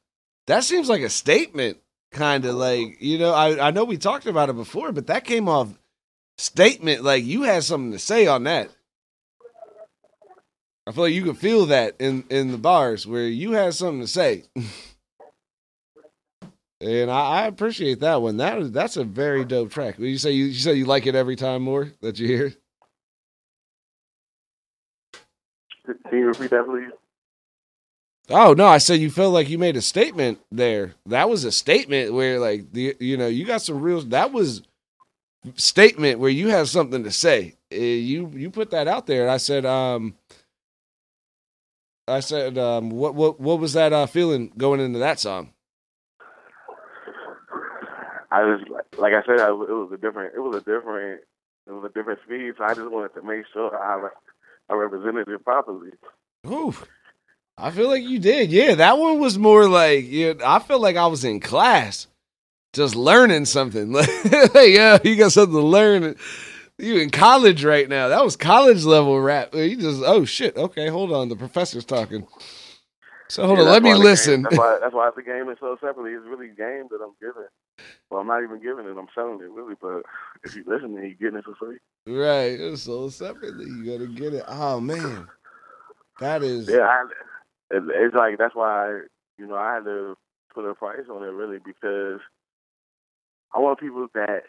Speaker 3: that seems like a statement, kind of like, you know, I, I know we talked about it before, but that came off statement like you had something to say on that. I feel like you could feel that in in the bars where you had something to say. [LAUGHS] and I, I appreciate that one. That is that's a very dope track. You say you, you say you like it every time more that you hear.
Speaker 4: Can you repeat that, please?
Speaker 3: Oh no, I said you felt like you made a statement there. That was a statement where like the you know you got some real. That was statement where you have something to say. Uh, you you put that out there. And I said um. I said, um, what what what was that uh, feeling going into that song?
Speaker 4: I was like I said, I, it was a different, it was a different, it was a different speed. So I just wanted to make sure I I represented it properly.
Speaker 3: Ooh, I feel like you did. Yeah, that one was more like yeah. I felt like I was in class, just learning something. [LAUGHS] Like, yeah, you got something to learn. You in college right now? That was college level rap. You just oh shit. Okay, hold on. The professor's talking. So hold
Speaker 4: Yeah,
Speaker 3: on. Let me listen.
Speaker 4: That's why that's why the game is so separately. It's really game that I'm giving. Well, I'm not even giving it. I'm selling it really. But if you listen, then you getting it for free.
Speaker 3: right. It's so separately. You gotta get it. Oh man, that is.
Speaker 4: Yeah, I, it, it's like that's why you know I had to put a price on it really because I want people that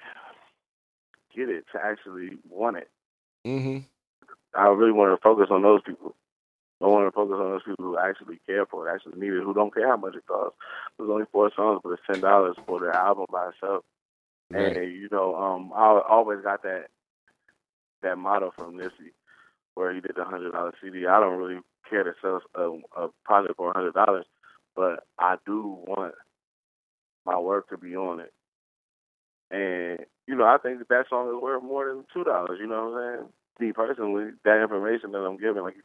Speaker 4: get it to actually want it.
Speaker 3: hmm
Speaker 4: I really want to focus on those people. I want to focus on those people who actually care for it, actually need it, who don't care how much it costs. There's only four songs, but it's ten dollars for the album by itself.
Speaker 3: Right.
Speaker 4: And you know, um, I always got that that motto from Nipsey, where he did the hundred dollar CD. I don't really care to sell a, a product for a hundred dollars, but I do want my work to be on it. And you know, I think that, that song is worth more than two dollars. You know what I'm saying? Me personally, that information that I'm giving, like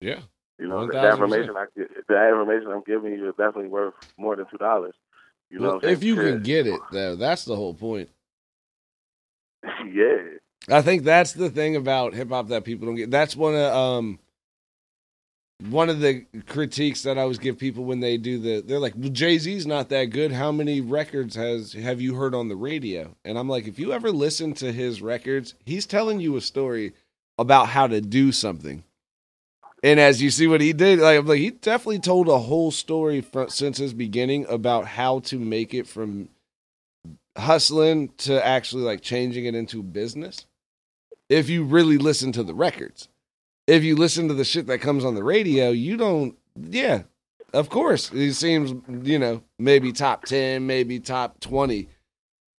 Speaker 3: Yeah.
Speaker 4: you know,
Speaker 3: 1000%.
Speaker 4: that information, I, that information I'm giving you is definitely worth more than two dollars. You know,
Speaker 3: Well,
Speaker 4: what
Speaker 3: if you can get it, though, that's the whole point. [LAUGHS]
Speaker 4: yeah.
Speaker 3: I think that's the thing about hip hop that people don't get. That's one of um one of the critiques that I always give people when they do the they're like, well, Jay Z's not that good. How many records has have you heard on the radio? And I'm like, if you ever listen to his records, he's telling you a story about how to do something. And as you see what he did, like, like he definitely told a whole story from, since his beginning about how to make it from hustling to actually like changing it into business if you really listen to the records. If you listen to the shit that comes on the radio, you don't. Yeah, of course, it seems you know maybe top ten, maybe top twenty.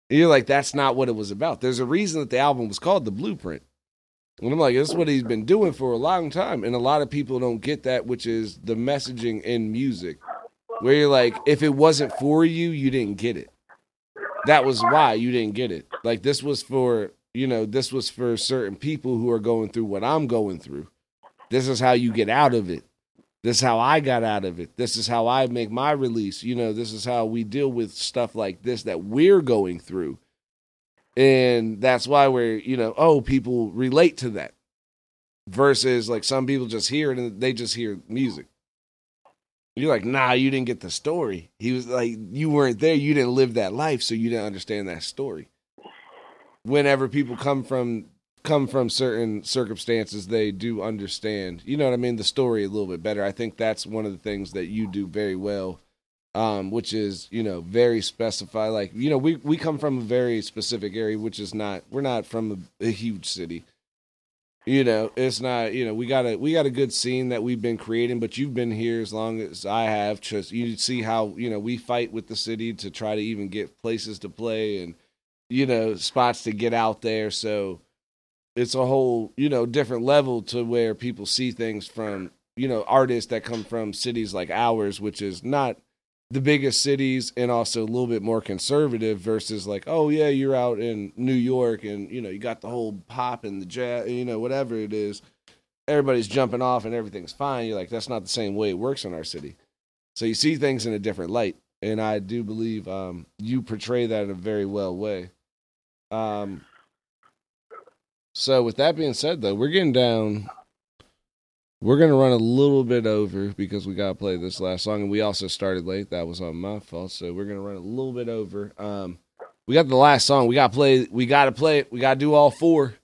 Speaker 3: You're like that's not what it was about. There's a reason that the album was called The Blueprint. And I'm like, this is what he's been doing for a long time, and a lot of people don't get that, which is the messaging in music, where you're like, if it wasn't for you, you didn't get it. That was why you didn't get it. Like this was for you know, this was for certain people who are going through what I'm going through. This is how you get out of it. This is how I got out of it. This is how I make my release. You know, this is how we deal with stuff like this that we're going through. And that's why we're, you know, oh, people relate to that versus like some people just hear it and they just hear music. You're like, nah, you didn't get the story. He was like, you weren't there. You didn't live that life, so you didn't understand that story whenever people come from come from certain circumstances they do understand. You know what i mean? The story a little bit better. I think that's one of the things that you do very well um, which is you know very specified. Like you know we we come from a very specific area which is not we're not from a, a huge city. You know it's not you know we got a we got a good scene that we've been creating but you've been here as long as i have just you see how you know we fight with the city to try to even get places to play and you know spots to get out there. So it's a whole you know different level to where people see things from you know artists that come from cities like ours which is not the biggest cities and also a little bit more conservative versus like oh yeah you're out in New York and you know you got the whole pop and the jazz you know whatever it is. Everybody's jumping off and everything's fine. You're like that's not the same way it works in our city. So you see things in a different light. And I do believe um, you portray that in a very well way um, so with that being said, though, we're getting down. We're gonna run a little bit over because we gotta play this last song, and we also started late. That was on my fault. So we're gonna run a little bit over. Um, we got the last song. We gotta play. We gotta play it. We gotta do all four.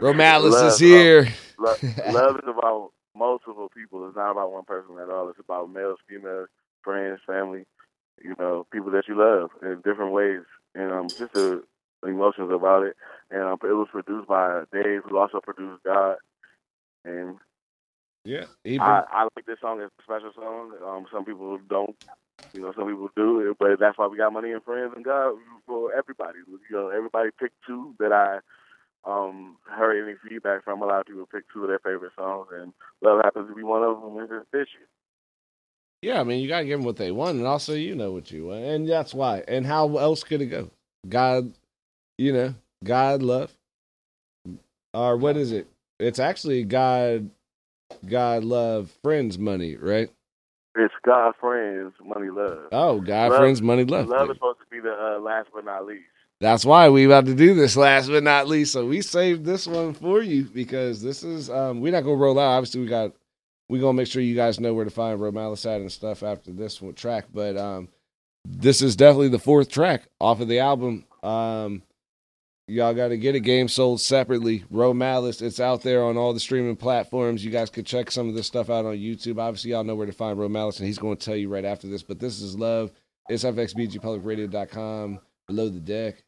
Speaker 4: Romelis
Speaker 3: is here.
Speaker 4: Love, [LAUGHS] love is about multiple people. It's not about one person at all. It's about males, females, friends, family, you know, people that you love in different ways, and um, just the emotions about it. And um, it was produced by Dave, who also produced God. And
Speaker 3: Yeah. He
Speaker 4: I, I like this song. It's a special song. Um, some people don't. You know, some people do it, but that's why we got money and friends and God for everybody. You know, everybody picked two that I um heard any feedback from. A lot of people picked two of their favorite songs, and Love happens to be one of them. And it's this year.
Speaker 3: Yeah, I mean, you gotta give them what they want, and also you know what you want, and that's why. And how else could it go? God, you know, God love, or what is it? It's actually God, God love, friends, money, right?
Speaker 4: It's God, friends, money, love.
Speaker 3: Oh, God,
Speaker 4: Love-
Speaker 3: friends, money, love.
Speaker 4: Love is supposed to be the uh, last but not least.
Speaker 3: That's why we about to do this last but not least. So we saved this one for you because this is um we're not gonna roll out. Obviously we got we gonna make sure you guys know where to find Romelis and stuff after this one track. But um this is definitely the fourth track off of the album. Um y'all gotta get a game sold separately. Romelis, it's out there on all the streaming platforms. You guys could check some of this stuff out on YouTube. Obviously y'all know where to find Romelis and he's gonna tell you right after this. But this is love. It's FXBGPublicRadio.com below the deck.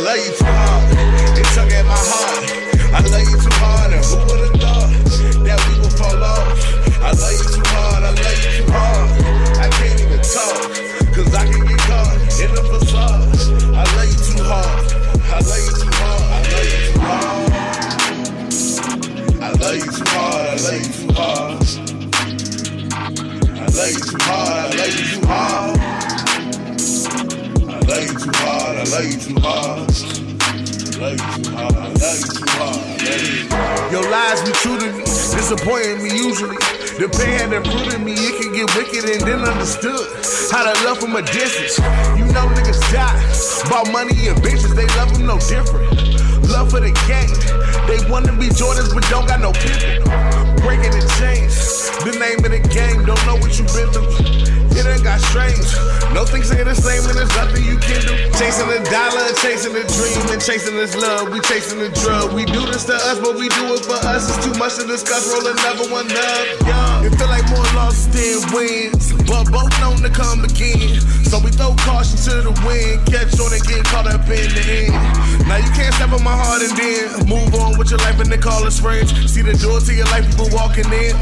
Speaker 6: Love you too hard. It tug at my heart. I love you too hard. And who would have thought that we would fall off? I love you too hard. I love you too hard. I can't even talk. Cause I can get caught in the facade. I love you too hard. I love you too hard. I love you too hard. I love you too hard. I love you too hard. I love you too hard. I love you too hard. I love you too hard. I love you too hard. Love you too hard. I love you. Your lies be true to me, disappointing me usually. The pain that rooted me, it can get wicked and then understood. How to love from a distance. You know niggas die. About money and bitches, they love them no different. Love for the game. They wanna be Jordans, but don't got no pimpin'. Breaking the chains. The name of the game, don't know what you been through. It ain't got strange. No things ain't the same when there's nothing you can do. Chasing the dollar, chasing the dream, and chasing this love. We chasing the drug. We do this to us, but we do it for us. It's too much to discuss. Roll another one up. Yeah. It feel like more losses than wins, but both known to come again. So we throw caution to the wind, catch on and get caught up in the end. Now you can't step on my heart and then move on with your life and they call us friends. See the door to your life, people walking in.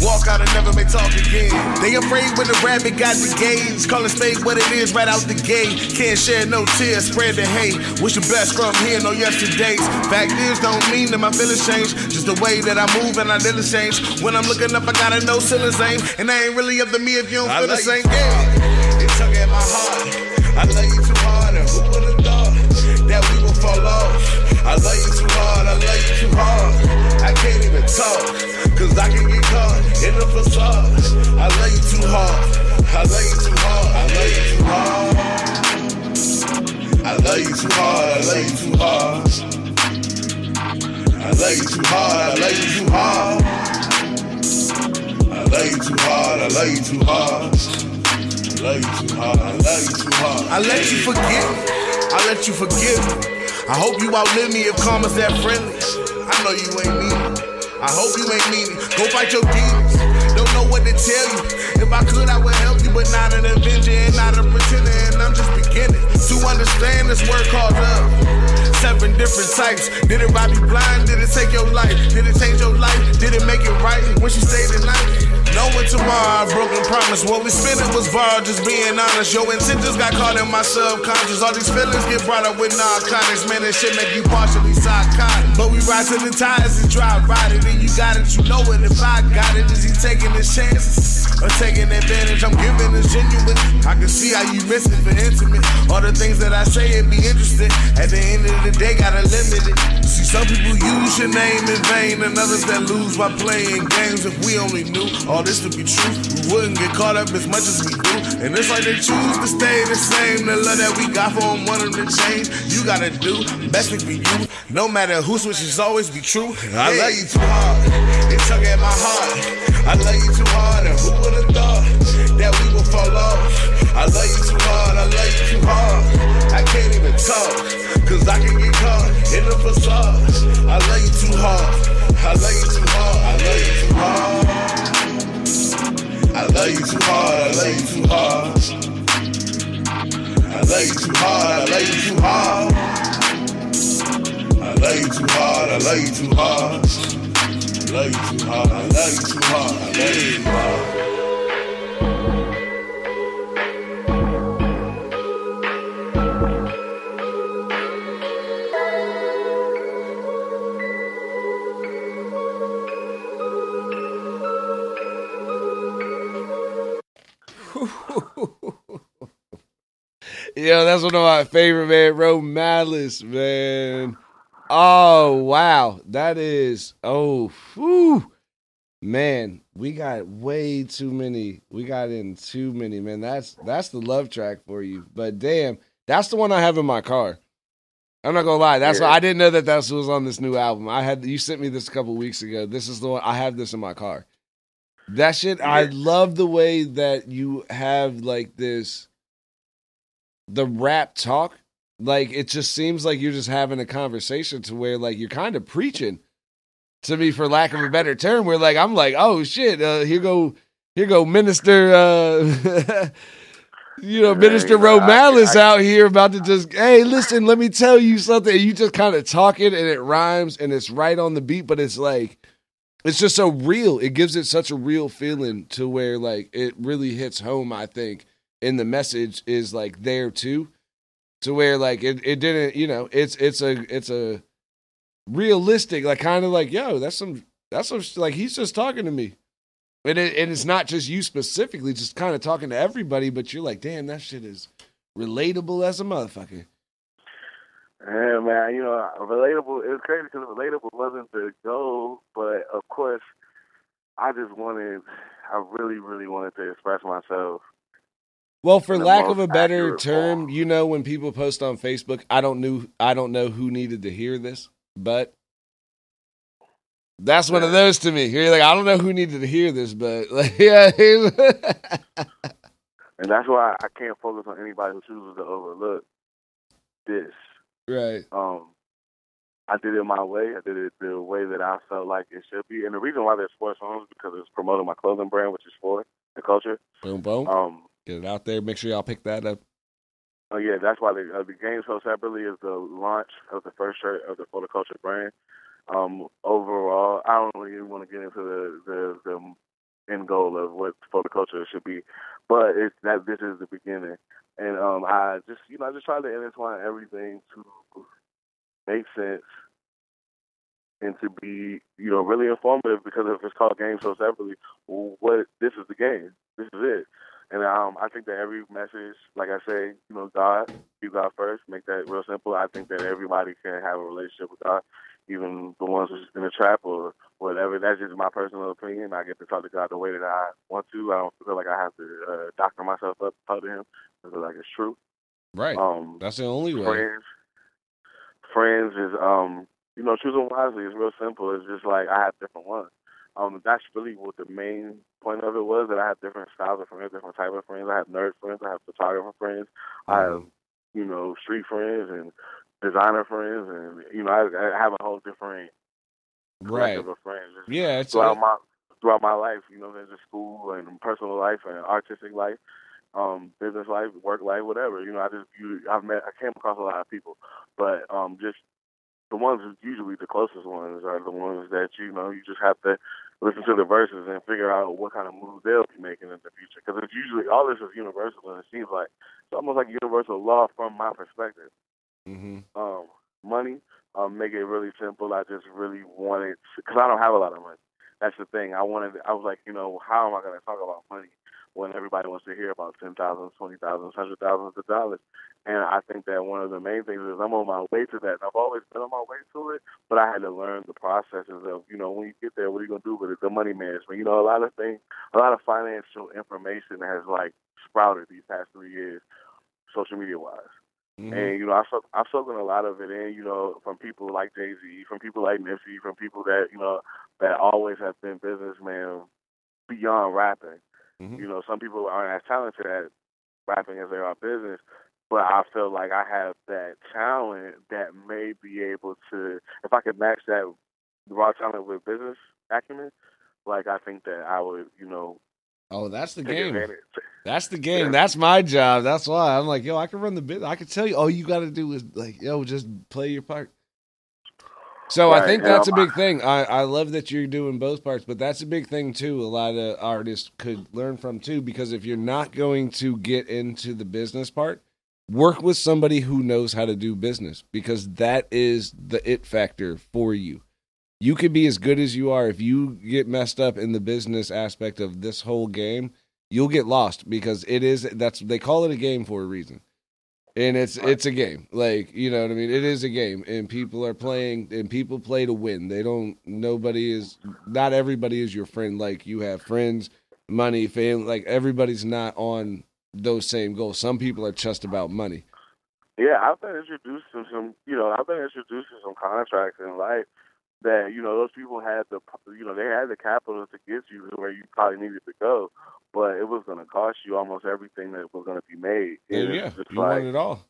Speaker 6: Walk out and never may talk again. They afraid when the rabbit got the gauge. Call it spade what it is right out the gate. Can't share no tears, spread the hate. Wish the best from here, no yesterdays. Fact is, don't mean that my feelings change. Just the way that I move and I didn't change. When I'm looking up, I gotta know ceilings aim. And I ain't really up to me if you don't feel the same. Yeah. It tug at my heart. I love you too hard, and who would have thought that we would fall off? I love you too hard, I love you too hard. I can't even talk, cause I can get caught in the facade. I love you too hard, I love you too hard, I love you too hard. I love you too hard, I love you too hard. I love you too hard, I love you too hard. I love you too hard, I love you too hard. I love you too hard, I love you too hard. I let you forget I let you forgive me. I hope you outlive me if karma's that friendly. I know you ain't mean. I hope you ain't mean. Go fight your demons. Don't know what to tell you. If I could, I would help you, but not an avenger and not a pretender. And I'm just beginning to understand this word called love. Seven different types. Did it rob you blind? Did it take your life? Did it change your life? Did it make it right when she stayed the night? Knowing tomorrow, I broken promise. What we spending was borrowed, just being honest. Your intentions got caught in my subconscious. All these feelings get brought up with narcotics. Man, this shit make you partially psychotic. But we ride to the tires and drive right it. And you got it, you know it. If I got it, is he taking his chances? Or taking advantage? I'm giving is genuine. I can see how you miss it for intimate. All the things that I say, it be interesting. At the end of the day, gotta limit it. Some people use your name in vain, and others that lose by playing games. If we only knew all this to be true, we wouldn't get caught up as much as we do. And it's like they choose to stay the same. The love that we got for them, want them to change. You gotta do best for you. No matter who switches, always be true. I love you too hard. It tug at my heart. I love you too hard, and who would've thought that we will fall off. I love you too hard, I love you too hard. I can't even talk, cause I can get caught in the facade. I love you too hard, I love you too hard, I love you too hard. I love you too hard, I love you too hard. I love you too hard, I love you too hard. I love you too hard, I love you too hard. I love you too hard, I love you too hard, I love you too hard.
Speaker 3: Yo, that's one of my favorite man, Romelis, man. Oh wow, that is oh whew. man. We got way too many. We got in too many, man. That's that's the love track for you. But damn, that's the one I have in my car. I'm not gonna lie. That's
Speaker 4: Yeah.
Speaker 3: why I didn't know that that was on this new album. I had you sent me this a couple weeks ago. This is the one I have this in my car. That shit, I love the way that you have like this the rap talk. Like it just seems like you're just having a conversation to where like you're kind of preaching to me for lack of a better term. Where like I'm like, oh shit, uh, here go here go Minister uh [LAUGHS] you know, Minister
Speaker 4: you know, Romelis
Speaker 3: out here about to just hey, listen, let me tell you something. And you just kind of talk it and it rhymes and it's right on the beat, but it's like it's just so real. It gives it such a real feeling to where like it really hits home, I think. And the message is like there too. To where like it, it didn't, you know, it's it's a it's a realistic, like kind of like, yo, that's some that's some like he's just talking to me. And it, and it's not just you specifically, just kind of talking to everybody, but you're like, damn, that shit is relatable as a motherfucker.
Speaker 4: Yeah, man, you know, relatable. It was crazy because relatable wasn't the goal, but of course, I just wanted, I really, really wanted to express myself.
Speaker 3: Well, for lack of a better term,
Speaker 4: form.
Speaker 3: you know when people post on Facebook, I don't know I don't know who needed to hear this, but that's one of those to me. You're like, I don't know who needed to hear this, but [LAUGHS] like, yeah. [LAUGHS]
Speaker 4: And that's why I can't focus on anybody who chooses to overlook this.
Speaker 3: right.
Speaker 4: Um, I did it my way. I did it the way that I felt like it should be. And the reason why there's four songs is because it's promoting my clothing brand, which is for the culture.
Speaker 3: Boom boom.
Speaker 4: Um,
Speaker 3: Get it out there. Make sure y'all pick that up.
Speaker 4: Oh yeah, that's why the uh, the game sold separately is the launch of the first shirt of the Photoculture brand. Um, overall, I don't really want to get into the, the the end goal of what Photoculture should be, but it's that this is the beginning, and um, I just you know I just try to intertwine everything to make sense and to be you know really informative because if it's called game so separately, what this is the game, this is it. And um, I think that every message, like I say, you know, God, you God first, make that real simple. I think that everybody can have a relationship with God, even the ones who's in the trap or whatever. That's just my personal opinion. I get to talk to God the way that I want to. I don't feel like I have to uh, doctor myself up to talk to Him. I feel like it's true.
Speaker 3: Right.
Speaker 4: Um,
Speaker 3: That's the only way.
Speaker 4: friends. Friends is um, you know, choosing wisely is real simple. It's just like I have different ones. Um, that's really what the main point of it was that I have different styles of friends, different type of friends. I have nerd friends, I have photographer friends, I have you know street friends and designer friends, and you know I, I have a whole different
Speaker 3: Right.
Speaker 4: of friends.
Speaker 3: Yeah, it's
Speaker 4: throughout my throughout my life, you know, there's a school and personal life and artistic life, um, business life, work life, whatever. You know, I just you I've met I came across a lot of people, but um, just the ones usually the closest ones are the ones that you know you just have to listen to the verses and figure out what kind of moves they'll be making in the future because it's usually all this is universal and it seems like it's almost like universal law from my perspective
Speaker 3: hmm
Speaker 4: um, money. Um, make it really simple. I just really wanted because I don't have a lot of money. That's the thing. I wanted. I was like, you know, how am I going to talk about money? When everybody wants to hear about ten thousand, twenty thousand, hundred thousands of dollars. And I think that one of the main things is I'm on my way to that. And I've always been on my way to it, but I had to learn the processes of, you know, when you get there, what are you gonna do with it? The money management. You know, a lot of things, a lot of financial information has like sprouted these past three years, social media wise.
Speaker 3: Mhm.
Speaker 4: And you know, I've soaked, I've soaking a lot of it in. You know, from people like Jay Z, from people like Nipsey, from people that you know that always have been businessmen beyond rapping.
Speaker 3: Mhm.
Speaker 4: You know, some people aren't as talented at rapping as they are business, but I feel like I have that talent that may be able to, if I could match that raw talent with business acumen, like I think that I would, you know,
Speaker 3: Oh, that's the game.
Speaker 4: advantage.
Speaker 3: That's the game.
Speaker 4: Yeah.
Speaker 3: That's my job. That's why I'm like, yo, I can run the business. I can tell you, all you got to do is like, yo, just play your part. So I think that's a big thing. I, I love that you're doing both parts, but that's a big thing too. A lot of artists could learn from too, because if you're not going to get into the business part, work with somebody who knows how to do business because that is the it factor for you. You could be as good as you are if you get messed up in the business aspect of this whole game, you'll get lost because it is that's they call it a game for a reason. And it's it's a game. Like, you know what I mean? It is a game and people are playing and people play to win. They don't nobody is not everybody is your friend like you have friends, money, family, like everybody's not on those same goals. Some people are just about money.
Speaker 4: Yeah, I've been introduced to some, you know, I've been introduced to some contracts in life that, you know, those people had the, you know, they had the capital to get you to where you probably needed to go, but it was going to cost you almost everything that was going to be made. And
Speaker 3: yeah, you
Speaker 4: like,
Speaker 3: want it all.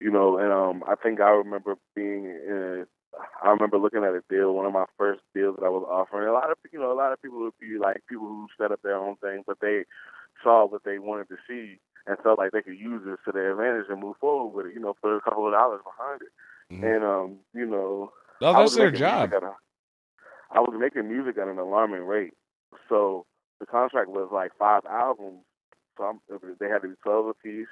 Speaker 4: you know, and um, I think I remember being in. I remember looking at a deal, one of my first deals that I was offering. A lot of you know, a lot of people would be like people who set up their own thing, but they saw what they wanted to see and felt like they could use this to their advantage and move forward with it. You know, put a couple of dollars behind it,
Speaker 3: Mhm.
Speaker 4: and um, you know,
Speaker 3: No, that's
Speaker 4: was
Speaker 3: their job.
Speaker 4: a- I was making music at an alarming rate, so the contract was like five albums. So I'm, they had to be twelve a piece,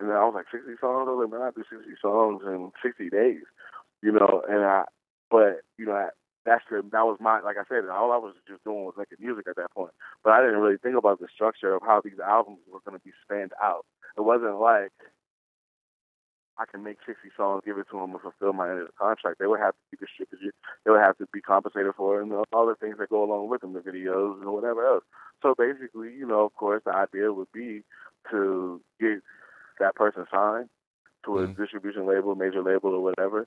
Speaker 4: and then I was like sixty songs. I was like, man, I do sixty songs in sixty days, you know. And I, but you know, I, that's the that was my like I said, all I was just doing was making music at that point. But I didn't really think about the structure of how these albums were going to be spanned out. It wasn't like I can make 60 songs, give it to them, and fulfill my end of the contract. They would have to be distributed. They would have to be compensated for, it, and all the things that go along with them, the videos and whatever else. So basically, you know, of course, the idea would be to get that person signed to a
Speaker 3: Mhm.
Speaker 4: distribution label, major label, or whatever,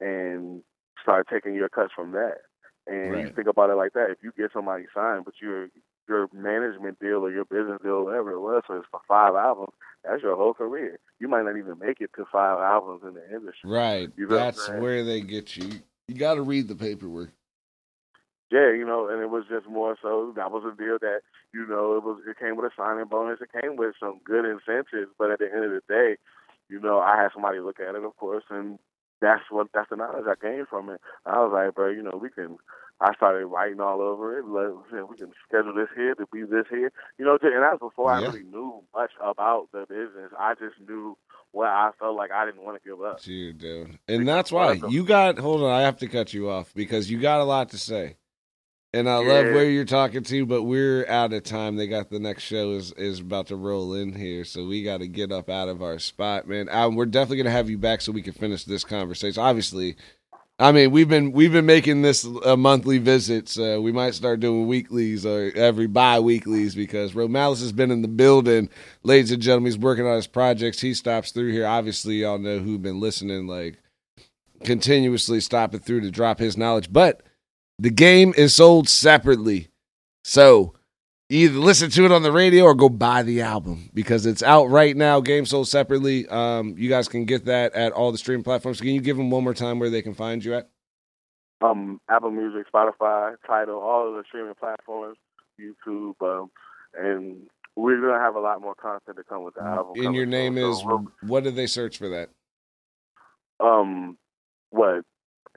Speaker 4: and start taking your cuts from that. And you think about it like that. If you get somebody signed, but your your management deal or your business deal, whatever it was, so it's for five albums, that's your whole career. You might not even make it to five albums in the industry.
Speaker 3: Right.
Speaker 4: You know
Speaker 3: That's where they get you. You got to read the paperwork.
Speaker 4: Yeah, you know, and it was just more so that was a deal that, you know, it was it came with a signing bonus, it came with some good incentives, but at the end of the day, you know, I had somebody look at it of course and that's what that's the knowledge I gained from it. I was like, bro, you know, we can I started writing all over it. Like, we can schedule this here to be this here. You know, and that's before I really knew much about the business. I just knew what I felt like I didn't want to give up.
Speaker 3: Dude, dude. And that's why you got, hold on, I have to cut you off because you got a lot to say. And I love where you're talking to, but we're out of time. They got the next show is, is about to roll in here, so we got to get up out of our spot, man. Um, we're definitely gonna have you back so we can finish this conversation. Obviously, I mean we've been we've been making this a monthly visit, so we might start doing weeklies or every bi-weeklies because Romelis has been in the building, ladies and gentlemen. He's working on his projects. He stops through here. Obviously, y'all know who've been listening, like continuously stopping through to drop his knowledge, but the game is sold separately. So either listen to it on the radio or go buy the album because it's out right now. Game sold separately. Um, you guys can get that at all the streaming platforms. Can you give them one more time where they can find you at?
Speaker 4: um, Apple Music, Spotify, Tidal, all of the streaming platforms, YouTube, um, and we're gonna have a lot more content to come with the album.
Speaker 3: And your name
Speaker 4: soon.
Speaker 3: is
Speaker 4: So
Speaker 3: what did they search for that?
Speaker 4: um, what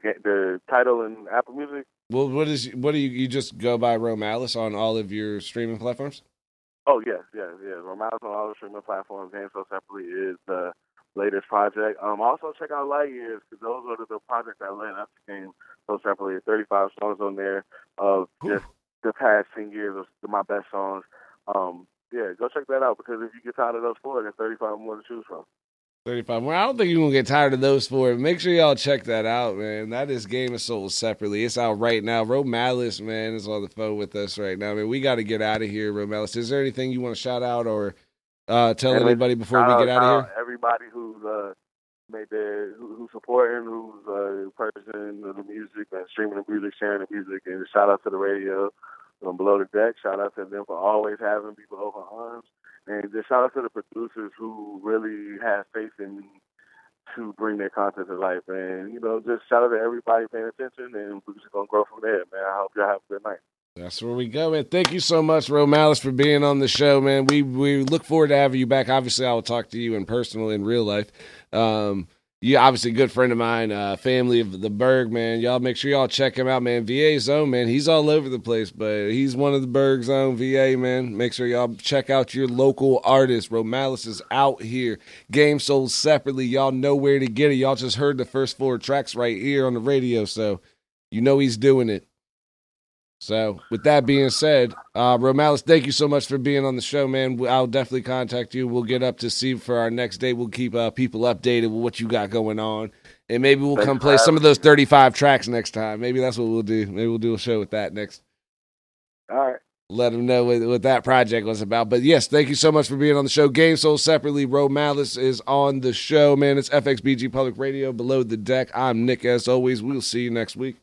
Speaker 4: the title in Apple Music?
Speaker 3: Well, what is what do you you just go by Romelis on all of your streaming platforms?
Speaker 4: Oh yes, yes, yes. Romelis on all the streaming platforms. And so separately is the latest project. Um, also check out Light Years because those are the, the projects that led up to Game so separately. Thirty five songs on there of just the past ten years of my best songs. Um, yeah, go check that out because if you get tired of those four, there's 35 more to choose from.
Speaker 3: 35 more. I don't think you're going to get tired of those four. Make sure y'all check that out, man. That is Game of Souls separately. It's out right now. Romelis, man, is on the phone with us right now. I mean, we got to get out of here, Romelis. Is there anything you want to shout out or uh, tell
Speaker 4: And
Speaker 3: anybody before we get out of here?
Speaker 4: Everybody who's uh, made their who, who's supporting, who's uh, purchasing the music and streaming the music, sharing the music, and shout out to the radio um, below the deck. Shout out to them for always having people open arms, and just shout out to the producers who really have faith in me to bring their content to life. And you know, just shout out to everybody paying attention, and we're just gonna grow from there, man. I hope y'all have a good night.
Speaker 3: That's where we go, man. Thank you so much, Romelis, for being on the show, man. We we look forward to having you back. Obviously, I will talk to you in personal, in real life. Um, you obviously good friend of mine, uh, family of the Berg, man. Y'all make sure y'all check him out, man. VA Zone, man. He's all over the place, but he's one of the Berg Zone VA, man. Make sure y'all check out your local artist. Romelis is out here. Game sold separately. Y'all know where to get it. Y'all just heard the first four tracks right here on the radio, so you know he's doing it. So, with that being said, uh, Romelis, thank you so much for being on the show, man. I'll definitely contact you. We'll get up to see for our next day. We'll keep uh, people updated with what you got going on, and maybe we'll
Speaker 4: Thanks
Speaker 3: come play some
Speaker 4: having
Speaker 3: of those thirty-five tracks next time. Maybe that's what we'll do. Maybe we'll do a show with that next.
Speaker 4: All right.
Speaker 3: Let them know what, what that project was about. But yes, thank you so much for being on the show. Game Sold separately. Romelis is on the show, man. It's FXBG Public Radio below the deck. I'm Nick, as always. We'll see you next week.